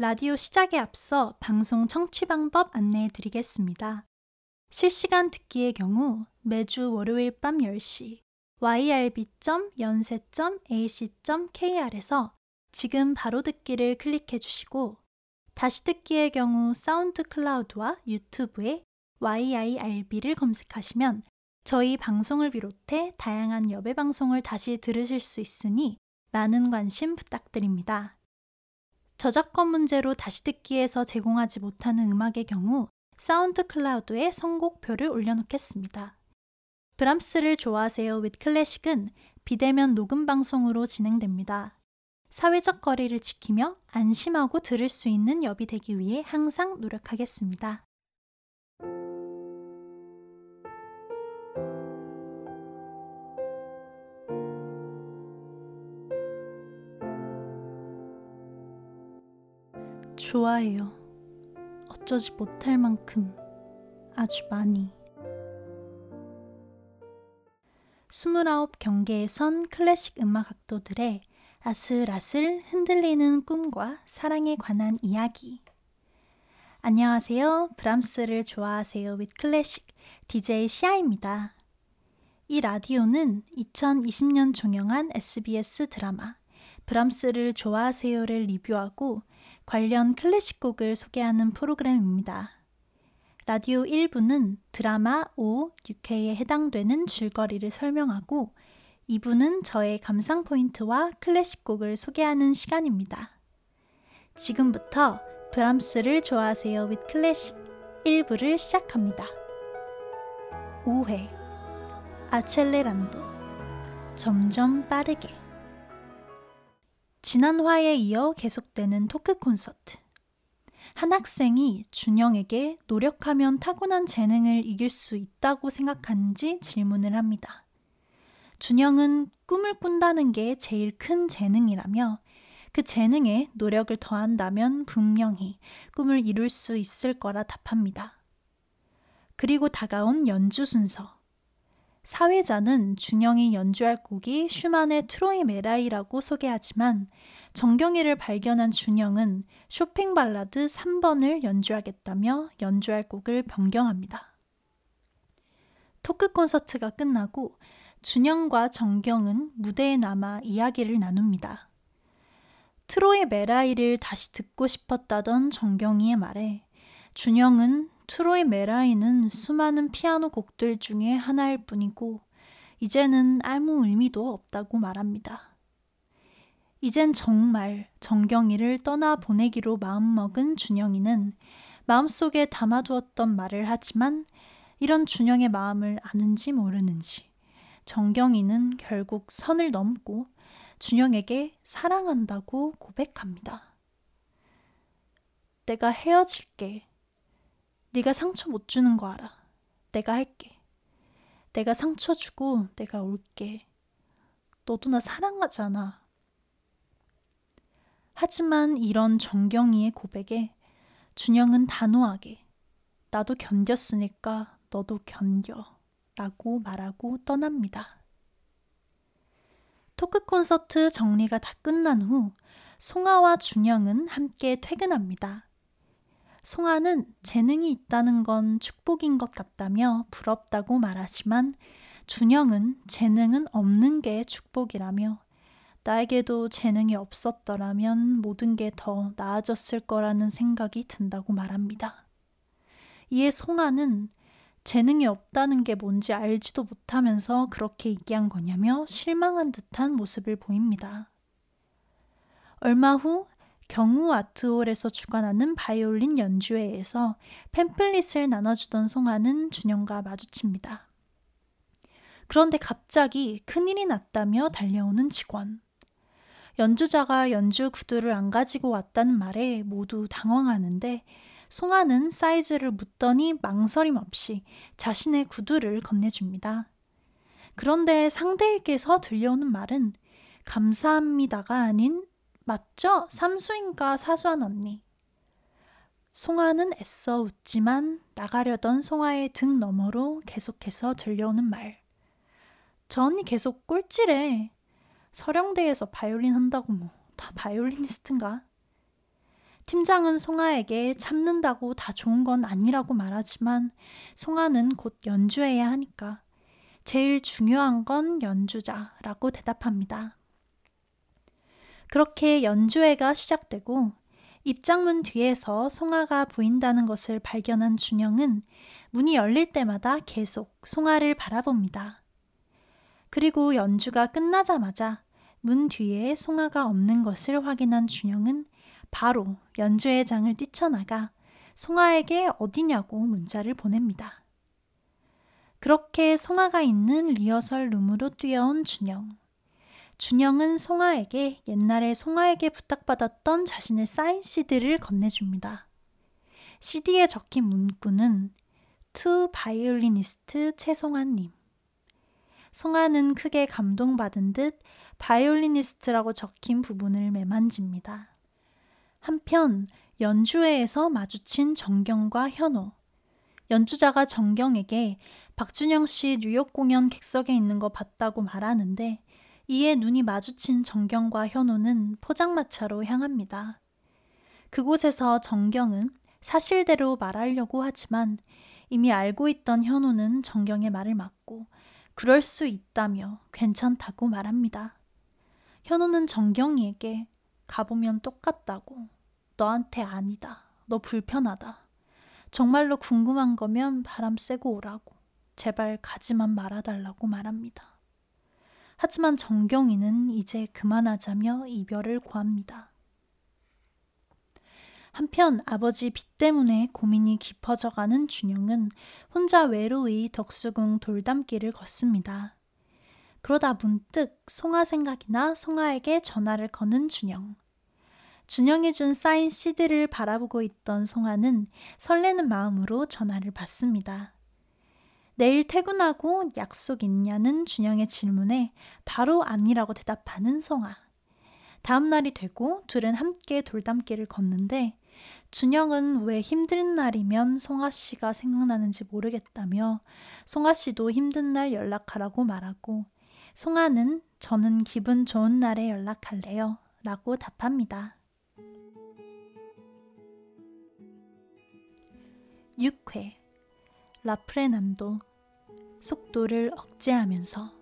라디오 시작에 앞서 방송 청취 방법 안내해 드리겠습니다. 실시간 듣기의 경우 매주 월요일 밤 10시 yrb.연세.ac.kr에서 지금 바로 듣기를 클릭해 주시고 다시 듣기의 경우 사운드 클라우드와 유튜브에 YIRB를 검색하시면 저희 방송을 비롯해 다양한 여배 방송을 다시 들으실 수 있으니 많은 관심 부탁드립니다. 저작권 문제로 다시 듣기에서 제공하지 못하는 음악의 경우 사운드 클라우드에 선곡표를 올려놓겠습니다. 브람스를 좋아하세요 with 클래식은 비대면 녹음 방송으로 진행됩니다. 사회적 거리를 지키며 안심하고 들을 수 있는 엽이 되기 위해 항상 노력하겠습니다. 좋아해요. 어쩌지 못할 만큼 아주 많이. 29 경계에 선 클래식 음악 학도들의 아슬아슬 흔들리는 꿈과 사랑에 관한 이야기. 안녕하세요. 브람스를 좋아하세요. with 클래식 DJ 시아입니다. 이 라디오는 2020년 종영한 SBS 드라마 브람스를 좋아하세요를 리뷰하고 관련 클래식 곡을 소개하는 프로그램입니다. 라디오 1부는 드라마 5, 6회에 해당되는 줄거리를 설명하고 2부는 저의 감상 포인트와 클래식 곡을 소개하는 시간입니다. 지금부터 브람스를 좋아하세요 with 클래식 1부를 시작합니다. 5회 아첼레란도 점점 빠르게 지난 화에 이어 계속되는 토크 콘서트. 한 학생이 준영에게 노력하면 타고난 재능을 이길 수 있다고 생각하는지 질문을 합니다. 준영은 꿈을 꾼다는 게 제일 큰 재능이라며 그 재능에 노력을 더한다면 분명히 꿈을 이룰 수 있을 거라 답합니다. 그리고 다가온 연주 순서. 사회자는 준영이 연주할 곡이 슈만의 트로이메라이라고 소개하지만 정경이를 발견한 준영은 쇼팽 발라드 3번을 연주하겠다며 연주할 곡을 변경합니다. 토크 콘서트가 끝나고 준영과 정경은 무대에 남아 이야기를 나눕니다. 트로이메라이를 다시 듣고 싶었다던 정경이의 말에 준영은 트로이 메라이는 수많은 피아노 곡들 중에 하나일 뿐이고 이제는 아무 의미도 없다고 말합니다. 이젠 정말 정경이를 떠나 보내기로 마음먹은 준영이는 마음속에 담아두었던 말을 하지만 이런 준영의 마음을 아는지 모르는지 정경이는 결국 선을 넘고 준영에게 사랑한다고 고백합니다. 내가 헤어질게. 네가 상처 못 주는 거 알아. 내가 할게. 내가 상처 주고 내가 올게. 너도 나 사랑하잖아. 하지만 이런 정경이의 고백에 준영은 단호하게 나도 견뎠으니까 너도 견뎌 라고 말하고 떠납니다. 토크 콘서트 정리가 다 끝난 후 송아와 준영은 함께 퇴근합니다. 송아는 재능이 있다는 건 축복인 것 같다며 부럽다고 말하지만 준영은 재능은 없는 게 축복이라며 나에게도 재능이 없었더라면 모든 게 더 나아졌을 거라는 생각이 든다고 말합니다. 이에 송아는 재능이 없다는 게 뭔지 알지도 못하면서 그렇게 얘기한 거냐며 실망한 듯한 모습을 보입니다. 얼마 후 경우 아트홀에서 주관하는 바이올린 연주회에서 팸플릿을 나눠주던 송아는 준영과 마주칩니다. 그런데 갑자기 큰일이 났다며 달려오는 직원. 연주자가 연주 구두를 안 가지고 왔다는 말에 모두 당황하는데 송아는 사이즈를 묻더니 망설임 없이 자신의 구두를 건네줍니다. 그런데 상대에게서 들려오는 말은 감사합니다가 아닌 맞죠? 삼수인가 사수한 언니. 송아는 애써 웃지만 나가려던 송아의 등 너머로 계속해서 들려오는 말. 저 언니 계속 꼴찌래. 서령대에서 바이올린 한다고 뭐 다 바이올리니스트인가? 팀장은 송아에게 참는다고 다 좋은 건 아니라고 말하지만 송아는 곧 연주해야 하니까 제일 중요한 건 연주자라고 대답합니다. 그렇게 연주회가 시작되고 입장문 뒤에서 송아가 보인다는 것을 발견한 준영은 문이 열릴 때마다 계속 송아를 바라봅니다. 그리고 연주가 끝나자마자 문 뒤에 송아가 없는 것을 확인한 준영은 바로 연주회 장을 뛰쳐나가 송아에게 어디냐고 문자를 보냅니다. 그렇게 송아가 있는 리허설 룸으로 뛰어온 준영. 준영은 송아에게 옛날에 송아에게 부탁받았던 자신의 사인 CD를 건네줍니다. CD에 적힌 문구는 To 바이올리니스트 채송아님. 송아는 크게 감동받은 듯 바이올리니스트라고 적힌 부분을 매만집니다. 한편 연주회에서 마주친 정경과 현호. 연주자가 정경에게 박준영 씨 뉴욕 공연 객석에 있는 거 봤다고 말하는데 이에 눈이 마주친 정경과 현호는 포장마차로 향합니다. 그곳에서 정경은 사실대로 말하려고 하지만 이미 알고 있던 현호는 정경의 말을 막고 그럴 수 있다며 괜찮다고 말합니다. 현호는 정경이에게 가보면 똑같다고 너한테 아니다. 너 불편하다. 정말로 궁금한 거면 바람 쐬고 오라고. 제발 가지만 말아달라고 말합니다. 하지만 정경이는 이제 그만하자며 이별을 고합니다. 한편 아버지 빚 때문에 고민이 깊어져 가는 준영은 혼자 외로이 덕수궁 돌담길을 걷습니다. 그러다 문득 송아 생각이나 송아에게 전화를 거는 준영. 준영이 준 사인 CD를 바라보고 있던 송아는 설레는 마음으로 전화를 받습니다. 내일 퇴근하고 약속 있냐는 준영의 질문에 바로 아니라고 대답하는 송아. 다음 날이 되고 둘은 함께 돌담길을 걷는데 준영은 왜 힘든 날이면 송아 씨가 생각나는지 모르겠다며 송아 씨도 힘든 날 연락하라고 말하고 송아는 저는 기분 좋은 날에 연락할래요 라고 답합니다. 6회 라프레난도 속도를 억제하면서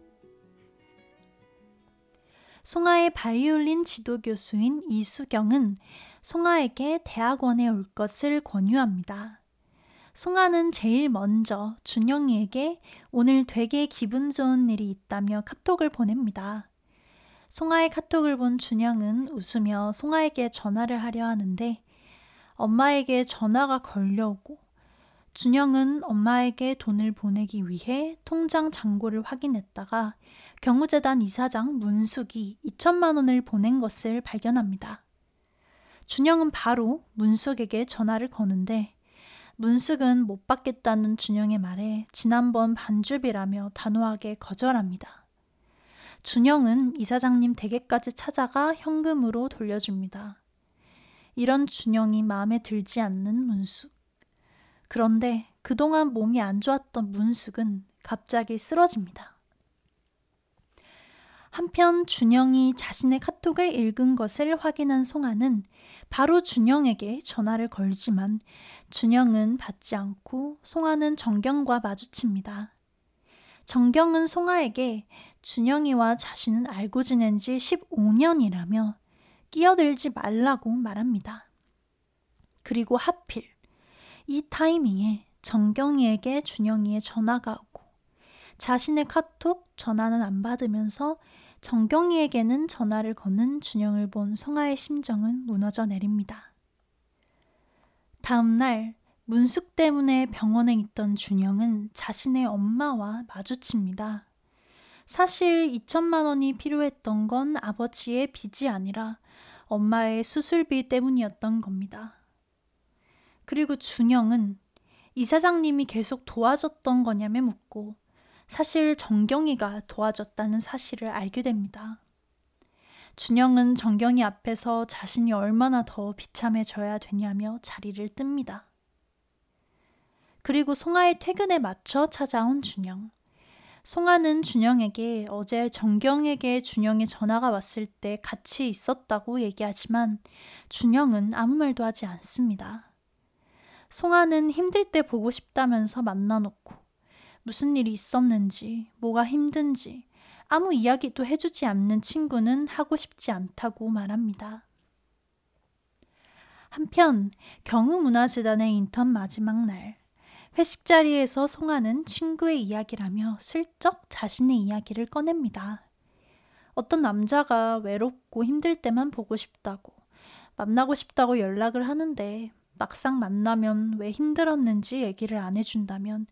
송아의 바이올린 지도 교수인 이수경은 송아에게 대학원에 올 것을 권유합니다. 송아는 제일 먼저 준영이에게 오늘 되게 기분 좋은 일이 있다며 카톡을 보냅니다. 송아의 카톡을 본 준영은 웃으며 송아에게 전화를 하려 하는데 엄마에게 전화가 걸려오고 준영은 엄마에게 돈을 보내기 위해 통장 잔고를 확인했다가 경우재단 이사장 문숙이 2천만 원을 보낸 것을 발견합니다. 준영은 바로 문숙에게 전화를 거는데 문숙은 못 받겠다는 준영의 말에 지난번 반주비라며 단호하게 거절합니다. 준영은 이사장님 댁에까지 찾아가 현금으로 돌려줍니다. 이런 준영이 마음에 들지 않는 문숙. 그런데 그동안 몸이 안 좋았던 문숙은 갑자기 쓰러집니다. 한편 준영이 자신의 카톡을 읽은 것을 확인한 송아는 바로 준영에게 전화를 걸지만 준영은 받지 않고 송아는 정경과 마주칩니다. 정경은 송아에게 준영이와 자신은 알고 지낸 지 15년이라며 끼어들지 말라고 말합니다. 그리고 하필 이 타이밍에 정경이에게 준영이의 전화가 오고 자신의 카톡 전화는 안 받으면서 정경이에게는 전화를 거는 준영을 본 성아의 심정은 무너져 내립니다. 다음 날 문숙 때문에 병원에 있던 준영은 자신의 엄마와 마주칩니다. 사실 2천만 원이 필요했던 건 아버지의 빚이 아니라 엄마의 수술비 때문이었던 겁니다. 그리고 준영은 이 사장님이 계속 도와줬던 거냐며 묻고 사실 정경이가 도와줬다는 사실을 알게 됩니다. 준영은 정경이 앞에서 자신이 얼마나 더 비참해져야 되냐며 자리를 뜹니다. 그리고 송아의 퇴근에 맞춰 찾아온 준영. 송아는 준영에게 어제 정경에게 준영의 전화가 왔을 때 같이 있었다고 얘기하지만 준영은 아무 말도 하지 않습니다. 송아는 힘들 때 보고 싶다면서 만나놓고 무슨 일이 있었는지, 뭐가 힘든지 아무 이야기도 해주지 않는 친구는 하고 싶지 않다고 말합니다. 한편 경우문화재단의 인턴 마지막 날 회식 자리에서 송아는 친구의 이야기라며 슬쩍 자신의 이야기를 꺼냅니다. 어떤 남자가 외롭고 힘들 때만 보고 싶다고, 만나고 싶다고 연락을 하는데 막상 만나면 왜 힘들었는지 얘기를 안 해준다면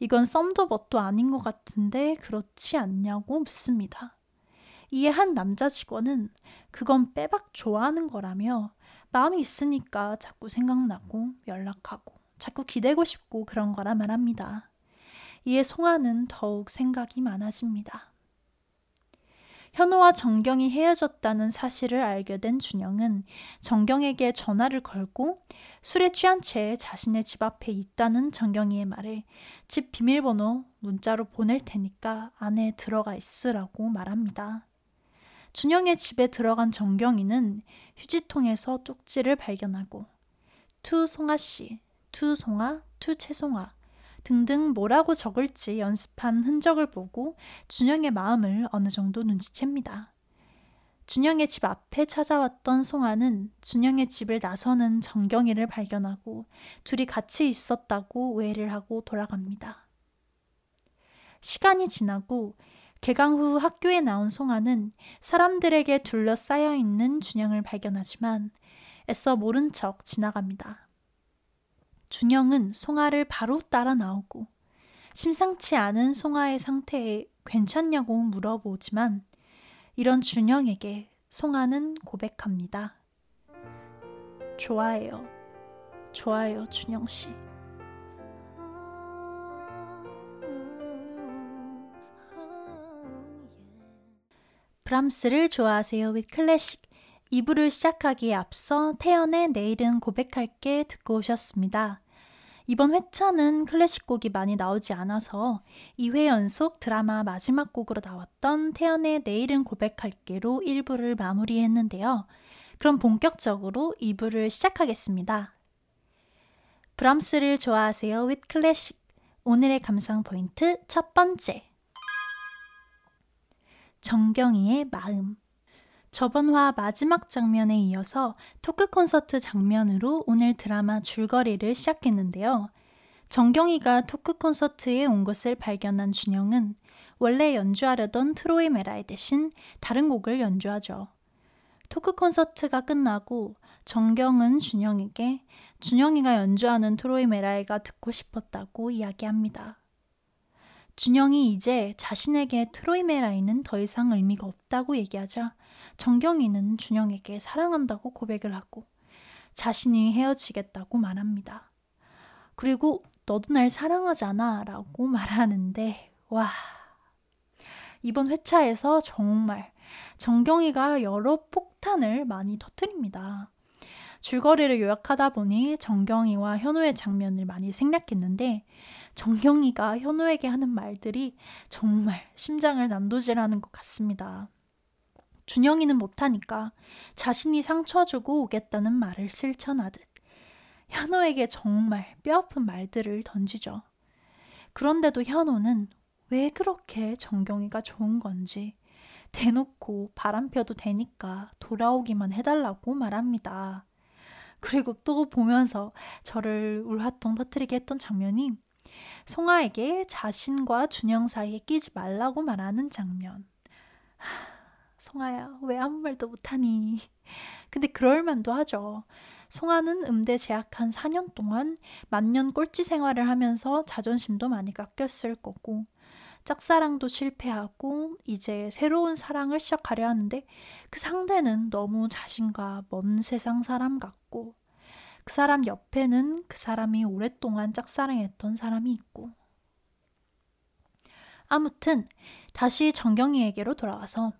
이건 썸도 뭣도 아닌 것 같은데 그렇지 않냐고 묻습니다. 이에 한 남자 직원은 그건 빼박 좋아하는 거라며 마음이 있으니까 자꾸 생각나고 연락하고 자꾸 기대고 싶고 그런 거라 말합니다. 이에 송아는 더욱 생각이 많아집니다. 현호와 정경이 헤어졌다는 사실을 알게 된 준영은 정경에게 전화를 걸고 술에 취한 채 자신의 집 앞에 있다는 정경이의 말에 집 비밀번호 문자로 보낼 테니까 안에 들어가 있으라고 말합니다. 준영의 집에 들어간 정경이는 휴지통에서 쪽지를 발견하고 To 송아 씨, To 송아, To 채송아 등등 뭐라고 적을지 연습한 흔적을 보고 준영의 마음을 어느 정도 눈치챕니다. 준영의 집 앞에 찾아왔던 송아는 준영의 집을 나서는 정경이를 발견하고 둘이 같이 있었다고 오해를 하고 돌아갑니다. 시간이 지나고 개강 후 학교에 나온 송아는 사람들에게 둘러싸여 있는 준영을 발견하지만 애써 모른 척 지나갑니다. 준영은 송아를 바로 따라 나오고 심상치 않은 송아의 상태에 괜찮냐고 물어보지만 이런 준영에게 송아는 고백합니다. 좋아해요. 좋아요, 준영 씨. 브람스를 좋아하세요 with 클래식 2부를 시작하기에 앞서 태연의 내일은 고백할게 듣고 오셨습니다. 이번 회차는 클래식 곡이 많이 나오지 않아서 2회 연속 드라마 마지막 곡으로 나왔던 태연의 내일은 고백할게로 1부를 마무리했는데요. 그럼 본격적으로 2부를 시작하겠습니다. 브람스를 좋아하세요 with 클래식 오늘의 감상 포인트 첫 번째 정경이의 마음 저번 화 마지막 장면에 이어서 토크 콘서트 장면으로 오늘 드라마 줄거리를 시작했는데요. 정경이가 토크 콘서트에 온 것을 발견한 준영은 원래 연주하려던 트로이메라이 대신 다른 곡을 연주하죠. 토크 콘서트가 끝나고 정경은 준영에게 준영이가 연주하는 트로이메라이가 듣고 싶었다고 이야기합니다. 준영이 이제 자신에게 트로이메라이는 더 이상 의미가 없다고 얘기하자 정경이는 준영에게 사랑한다고 고백을 하고 자신이 헤어지겠다고 말합니다. 그리고 너도 날 사랑하잖아 라고 말하는데 와 이번 회차에서 정말 정경이가 여러 폭탄을 많이 터뜨립니다. 줄거리를 요약하다 보니 정경이와 현우의 장면을 많이 생략했는데 정경이가 현우에게 하는 말들이 정말 심장을 난도질하는 것 같습니다. 준영이는 못하니까 자신이 상처 주고 오겠다는 말을 실천하듯 현우에게 정말 뼈아픈 말들을 던지죠. 그런데도 현우는 왜 그렇게 정경이가 좋은 건지 대놓고 바람 펴도 되니까 돌아오기만 해달라고 말합니다. 그리고 또 보면서 저를 울화통 터트리게 했던 장면이 송아에게 자신과 준영 사이에 끼지 말라고 말하는 장면. 송아야, 왜 아무 말도 못하니? 근데 그럴만도 하죠. 송아는 음대 재학한 4년 동안 만년 꼴찌 생활을 하면서 자존심도 많이 깎였을 거고, 짝사랑도 실패하고, 이제 새로운 사랑을 시작하려 하는데, 그 상대는 너무 자신과 먼 세상 사람 같고, 그 사람 옆에는 그 사람이 오랫동안 짝사랑했던 사람이 있고. 아무튼, 다시 정경이에게로 돌아와서,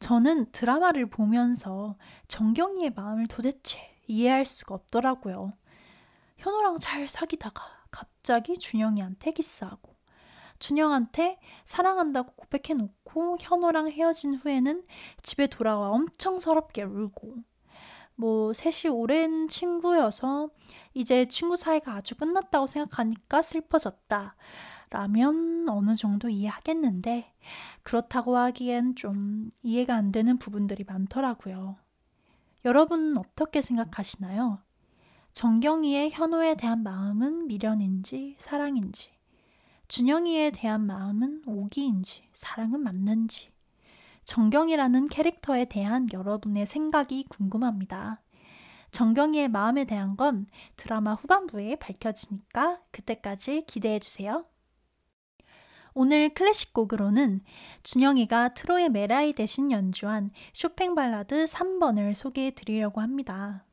저는 드라마를 보면서 정경이의 마음을 도대체 이해할 수가 없더라고요. 현우랑 잘 사귀다가 갑자기 준영이한테 키스하고 준영한테 사랑한다고 고백해놓고 현호랑 헤어진 후에는 집에 돌아와 엄청 서럽게 울고 뭐 셋이 오랜 친구여서 이제 친구 사이가 아주 끝났다고 생각하니까 슬퍼졌다. 라면 어느 정도 이해하겠는데 그렇다고 하기엔 좀 이해가 안 되는 부분들이 많더라고요. 여러분은 어떻게 생각하시나요? 정경이의 현호에 대한 마음은 미련인지 사랑인지, 준영이에 대한 마음은 오기인지 사랑은 맞는지, 정경이라는 캐릭터에 대한 여러분의 생각이 궁금합니다. 정경이의 마음에 대한 건 드라마 후반부에 밝혀지니까 그때까지 기대해 주세요. 오늘 클래식 곡으로는 준영이가 트로이메라이 대신 연주한 쇼팽 발라드 3번을 소개해 드리려고 합니다.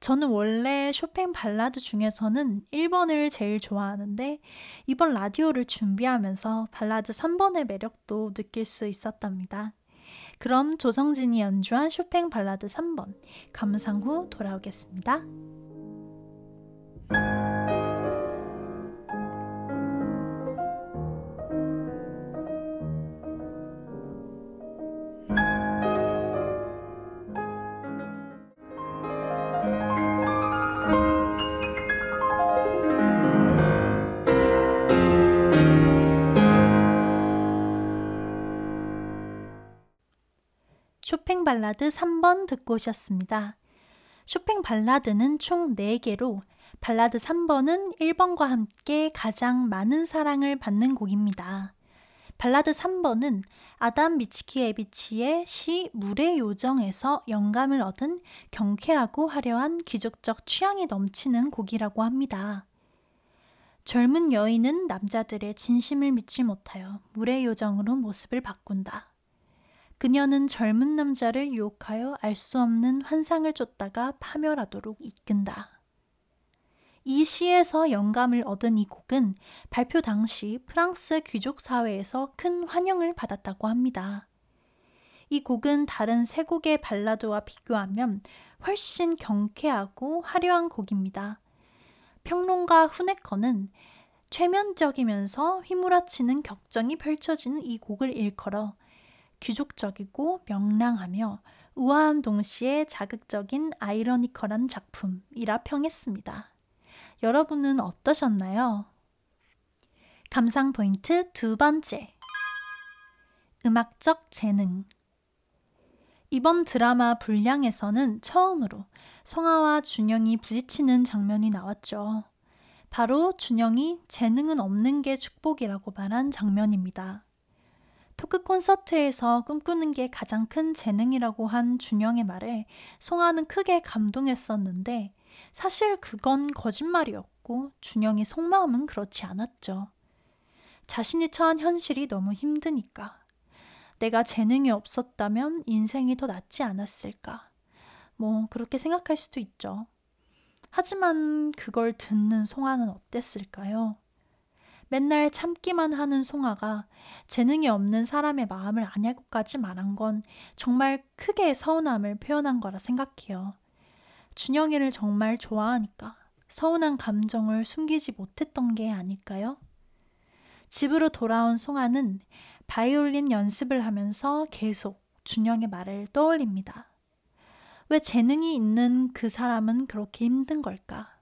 저는 원래 쇼팽 발라드 중에서는 1번을 제일 좋아하는데 이번 라디오를 준비하면서 발라드 3번의 매력도 느낄 수 있었답니다. 그럼 조성진이 연주한 쇼팽 발라드 3번 감상 후 돌아오겠습니다. 발라드 3번 듣고 오셨습니다. 쇼팽 발라드는 총 4개로 발라드 3번은 1번과 함께 가장 많은 사랑을 받는 곡입니다. 발라드 3번은 아담 미츠키에비치의 시 물의 요정에서 영감을 얻은 경쾌하고 화려한 귀족적 취향이 넘치는 곡이라고 합니다. 젊은 여인은 남자들의 진심을 믿지 못하여 물의 요정으로 모습을 바꾼다. 그녀는 젊은 남자를 유혹하여 알 수 없는 환상을 쫓다가 파멸하도록 이끈다. 이 시에서 영감을 얻은 이 곡은 발표 당시 프랑스 귀족 사회에서 큰 환영을 받았다고 합니다. 이 곡은 다른 세 곡의 발라드와 비교하면 훨씬 경쾌하고 화려한 곡입니다. 평론가 후네커는 최면적이면서 휘몰아치는 격정이 펼쳐지는 이 곡을 일컬어 귀족적이고 명랑하며 우아한 동시에 자극적인 아이러니컬한 작품이라 평했습니다. 여러분은 어떠셨나요? 감상 포인트 두 번째. 음악적 재능. 이번 드라마 불량에서는 처음으로 송아와 준영이 부딪히는 장면이 나왔죠. 바로 준영이 재능은 없는 게 축복이라고 말한 장면입니다. 토크 콘서트에서 꿈꾸는 게 가장 큰 재능이라고 한 준영의 말에 송아는 크게 감동했었는데 사실 그건 거짓말이었고 준영의 속마음은 그렇지 않았죠. 자신이 처한 현실이 너무 힘드니까. 내가 재능이 없었다면 인생이 더 낫지 않았을까. 뭐, 그렇게 생각할 수도 있죠. 하지만 그걸 듣는 송아는 어땠을까요? 맨날 참기만 하는 송아가 재능이 없는 사람의 마음을 아냐고까지 말한 건 정말 크게 서운함을 표현한 거라 생각해요. 준영이를 정말 좋아하니까 서운한 감정을 숨기지 못했던 게 아닐까요? 집으로 돌아온 송아는 바이올린 연습을 하면서 계속 준영의 말을 떠올립니다. 왜 재능이 있는 그 사람은 그렇게 힘든 걸까?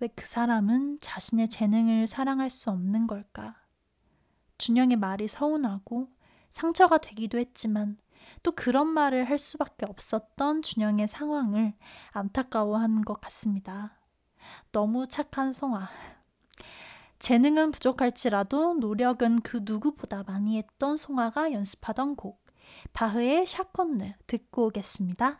왜 그 사람은 자신의 재능을 사랑할 수 없는 걸까? 준영의 말이 서운하고 상처가 되기도 했지만 또 그런 말을 할 수밖에 없었던 준영의 상황을 안타까워하는 것 같습니다. 너무 착한 송아. 재능은 부족할지라도 노력은 그 누구보다 많이 했던 송아가 연습하던 곡, 바흐의 샤콘느 듣고 오겠습니다.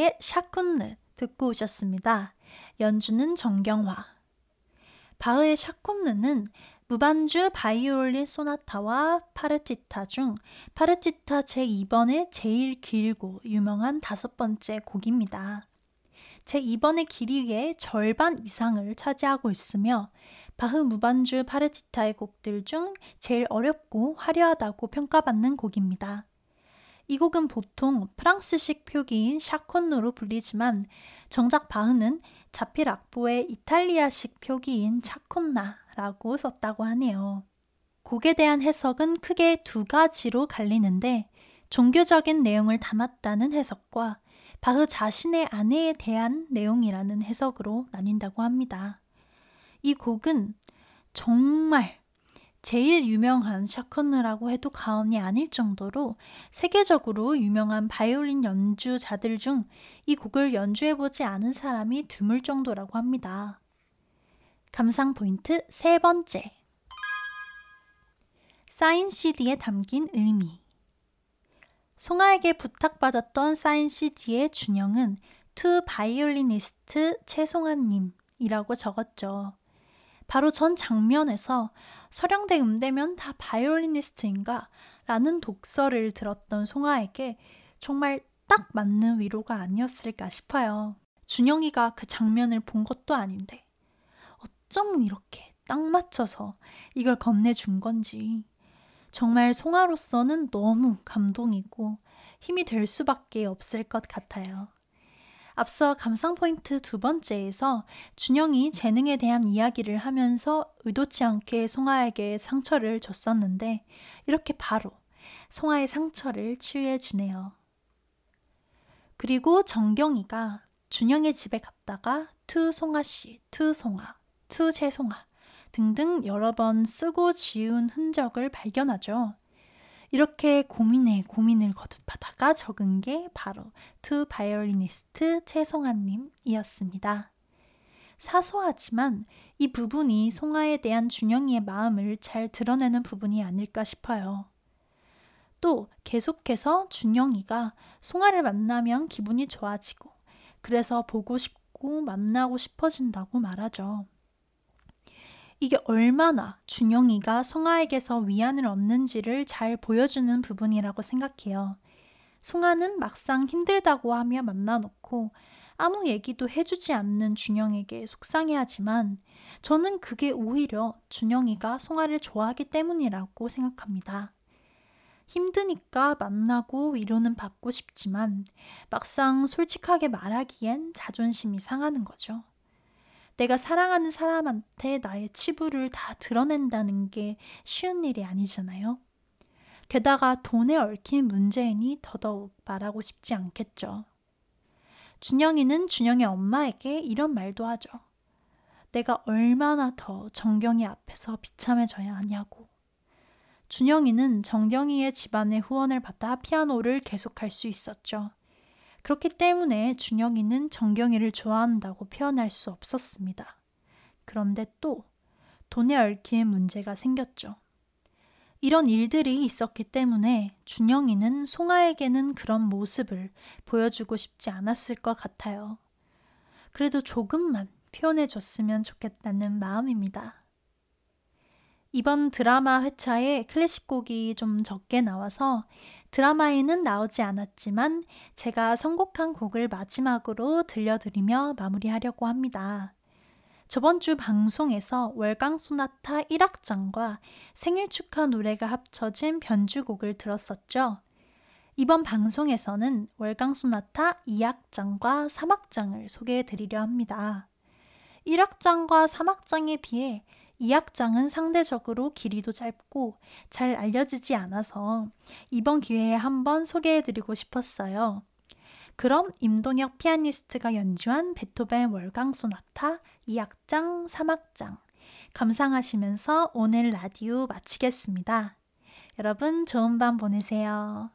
바흐의 샤콘느 듣고 오셨습니다. 연주는 정경화. 바흐의 샤콘느는 무반주 바이올린 소나타와 파르티타 중 파르티타 제2번의 제일 길고 유명한 다섯 번째 곡입니다. 제2번의 길이의 절반 이상을 차지하고 있으며 바흐 무반주 파르티타의 곡들 중 제일 어렵고 화려하다고 평가받는 곡입니다. 이 곡은 보통 프랑스식 표기인 샤콘노로 불리지만 정작 바흐는 자필 악보의 이탈리아식 표기인 차콘나라고 썼다고 하네요. 곡에 대한 해석은 크게 두 가지로 갈리는데 종교적인 내용을 담았다는 해석과 바흐 자신의 아내에 대한 내용이라는 해석으로 나뉜다고 합니다. 이 곡은 정말 제일 유명한 샤콘느라고 해도 과언이 아닐 정도로 세계적으로 유명한 바이올린 연주자들 중 이 곡을 연주해보지 않은 사람이 드물 정도라고 합니다. 감상 포인트 세 번째. 사인 CD에 담긴 의미. 송아에게 부탁받았던 사인 CD의 준영은 To 바이올리니스트 채송아님이라고 적었죠. 바로 전 장면에서 서령대 음대면 다 바이올리니스트인가? 라는 독서를 들었던 송아에게 정말 딱 맞는 위로가 아니었을까 싶어요. 준영이가 그 장면을 본 것도 아닌데 어쩜 이렇게 딱 맞춰서 이걸 건네준 건지 정말 송아로서는 너무 감동이고 힘이 될 수밖에 없을 것 같아요. 앞서 감상 포인트 두 번째에서 준영이 재능에 대한 이야기를 하면서 의도치 않게 송아에게 상처를 줬었는데 이렇게 바로 송아의 상처를 치유해 주네요. 그리고 정경이가 준영의 집에 갔다가 To 송아 씨, To 송아, To 채송아 등등 여러 번 쓰고 지운 흔적을 발견하죠. 이렇게 고민에 고민을 거듭하다가 적은 게 바로 To 바이올리니스트 채송아님이었습니다. 사소하지만 이 부분이 송아에 대한 준영이의 마음을 잘 드러내는 부분이 아닐까 싶어요. 또 계속해서 준영이가 송아를 만나면 기분이 좋아지고 그래서 보고 싶고 만나고 싶어진다고 말하죠. 이게 얼마나 준영이가 송아에게서 위안을 얻는지를 잘 보여주는 부분이라고 생각해요. 송아는 막상 힘들다고 하며 만나놓고 아무 얘기도 해주지 않는 준영에게 속상해하지만 저는 그게 오히려 준영이가 송아를 좋아하기 때문이라고 생각합니다. 힘드니까 만나고 위로는 받고 싶지만 막상 솔직하게 말하기엔 자존심이 상하는 거죠. 내가 사랑하는 사람한테 나의 치부를 다 드러낸다는 게 쉬운 일이 아니잖아요. 게다가 돈에 얽힌 문제이니 더더욱 말하고 싶지 않겠죠. 준영이는 준영의 엄마에게 이런 말도 하죠. 내가 얼마나 더 정경이 앞에서 비참해져야 하냐고. 준영이는 정경이의 집안의 후원을 받아 피아노를 계속할 수 있었죠. 그렇기 때문에 준영이는 정경이를 좋아한다고 표현할 수 없었습니다. 그런데 또 돈에 얽힌 문제가 생겼죠. 이런 일들이 있었기 때문에 준영이는 송아에게는 그런 모습을 보여주고 싶지 않았을 것 같아요. 그래도 조금만 표현해 줬으면 좋겠다는 마음입니다. 이번 드라마 회차에 클래식 곡이 좀 적게 나와서 드라마에는 나오지 않았지만 제가 선곡한 곡을 마지막으로 들려드리며 마무리하려고 합니다. 저번 주 방송에서 월강 소나타 1악장과 생일 축하 노래가 합쳐진 변주곡을 들었었죠. 이번 방송에서는 월강 소나타 2악장과 3악장을 소개해 드리려 합니다. 1악장과 3악장에 비해 이 악장은 상대적으로 길이도 짧고 잘 알려지지 않아서 이번 기회에 한번 소개해드리고 싶었어요. 그럼 임동혁 피아니스트가 연주한 베토벤 월강 소나타 2악장, 3악장 감상하시면서 오늘 라디오 마치겠습니다. 여러분 좋은 밤 보내세요.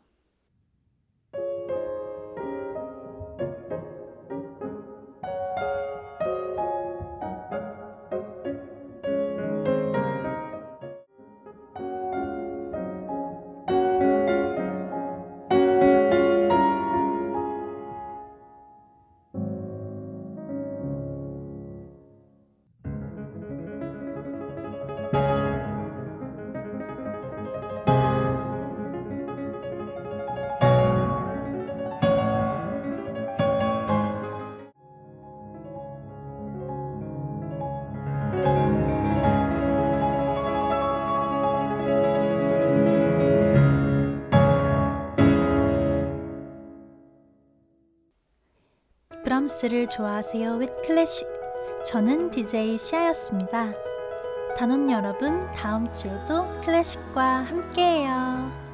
람스를 좋아하세요 with 클래식. 저는 DJ 시아였습니다. 단원 여러분, 다음 주에도 클래식과 함께해요.